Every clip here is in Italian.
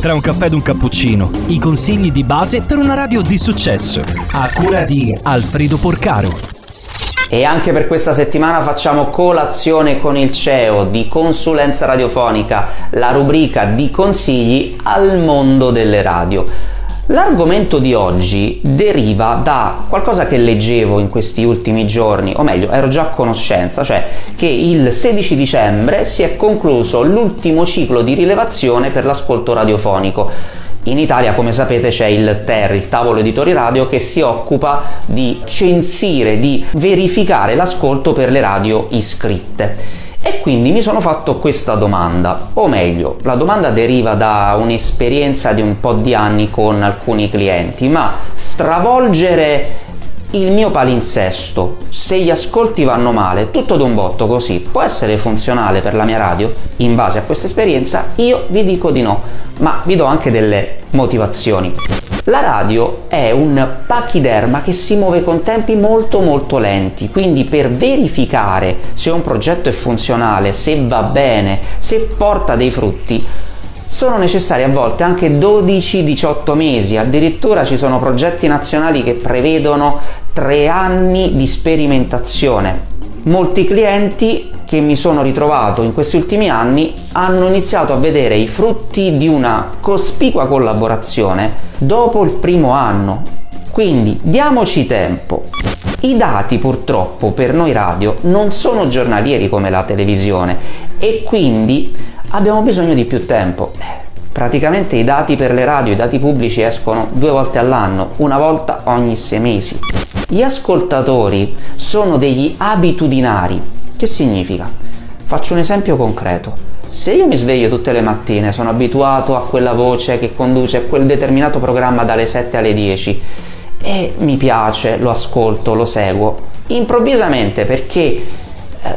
Tra un caffè ed un cappuccino, i consigli di base per una radio di successo. A cura di Alfredo Porcaro. E anche per questa settimana facciamo colazione con il CEO di consulenza radiofonica, la rubrica di consigli al mondo delle radio. L'argomento di oggi deriva da qualcosa che leggevo in questi ultimi giorni, o meglio, ero già a conoscenza, cioè che il 16 dicembre si è concluso l'ultimo ciclo di rilevazione per l'ascolto radiofonico. In Italia, come sapete, c'è il TER, il tavolo editori radio, che si occupa di censire, di verificare l'ascolto per le radio iscritte. E quindi mi sono fatto questa domanda, o meglio, la domanda deriva da un'esperienza di un po' di anni con alcuni clienti, ma stravolgere il mio palinsesto, se gli ascolti vanno male, tutto d'un botto così, può essere funzionale per la mia radio? In base a questa esperienza io vi dico di no, ma vi do anche delle motivazioni. La radio è un pachiderma che si muove con tempi molto molto lenti, quindi per verificare se un progetto è funzionale, se va bene, se porta dei frutti, sono necessari a volte anche 12-18 mesi, addirittura ci sono progetti nazionali che prevedono tre anni di sperimentazione. Molti clienti che mi sono ritrovato in questi ultimi anni hanno iniziato a vedere i frutti di una cospicua collaborazione dopo il primo anno. Quindi diamoci tempo. I dati purtroppo per noi radio non sono giornalieri come la televisione e quindi abbiamo bisogno di più tempo. Praticamente i dati per le radio, i dati pubblici escono due volte all'anno, una volta ogni sei mesi. Gli ascoltatori sono degli abitudinari che significa? Faccio un esempio concreto. Se io mi sveglio tutte le mattine, sono abituato a quella voce che conduce quel determinato programma dalle 7 alle 10 e mi piace, lo ascolto, lo seguo, improvvisamente perché eh,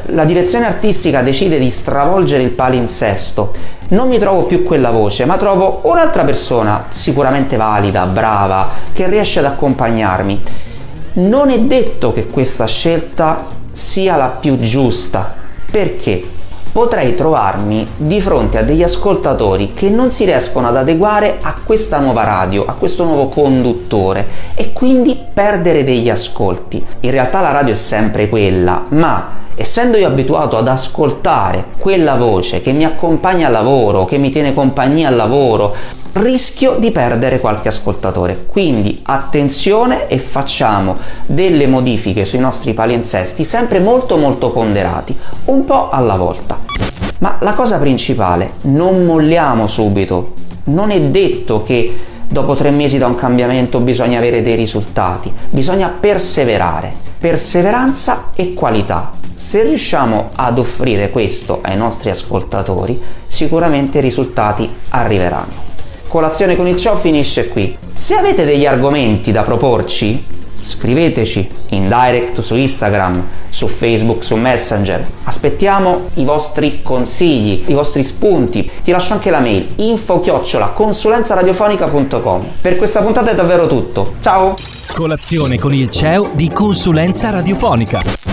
la direzione artistica decide di stravolgere il palinsesto, non mi trovo più quella voce, ma trovo un'altra persona sicuramente valida, brava, che riesce ad accompagnarmi. Non è detto che questa scelta sia la più giusta. Perché? Potrei trovarmi di fronte a degli ascoltatori che non si riescono ad adeguare a questa nuova radio, a questo nuovo conduttore e quindi perdere degli ascolti. In realtà la radio è sempre quella, ma essendo io abituato ad ascoltare quella voce che mi accompagna al lavoro, che mi tiene compagnia al lavoro, rischio di perdere qualche ascoltatore. Quindi attenzione e facciamo delle modifiche sui nostri palinsesti sempre molto molto ponderati, un po' alla volta. Ma la cosa principale, non molliamo subito. Non è detto che dopo tre mesi da un cambiamento bisogna avere dei risultati, bisogna perseverare. Perseveranza e qualità. Se riusciamo ad offrire questo ai nostri ascoltatori, sicuramente i risultati arriveranno. Colazione con il ciò finisce qui. Se avete degli argomenti da proporci, scriveteci in direct su Instagram, su Facebook, su Messenger. Aspettiamo i vostri consigli, i vostri spunti. Ti lascio anche la mail info chiocciola consulenzaradiofonica.com. Per questa puntata è davvero tutto. Ciao! Colazione con il CEO di Consulenza Radiofonica.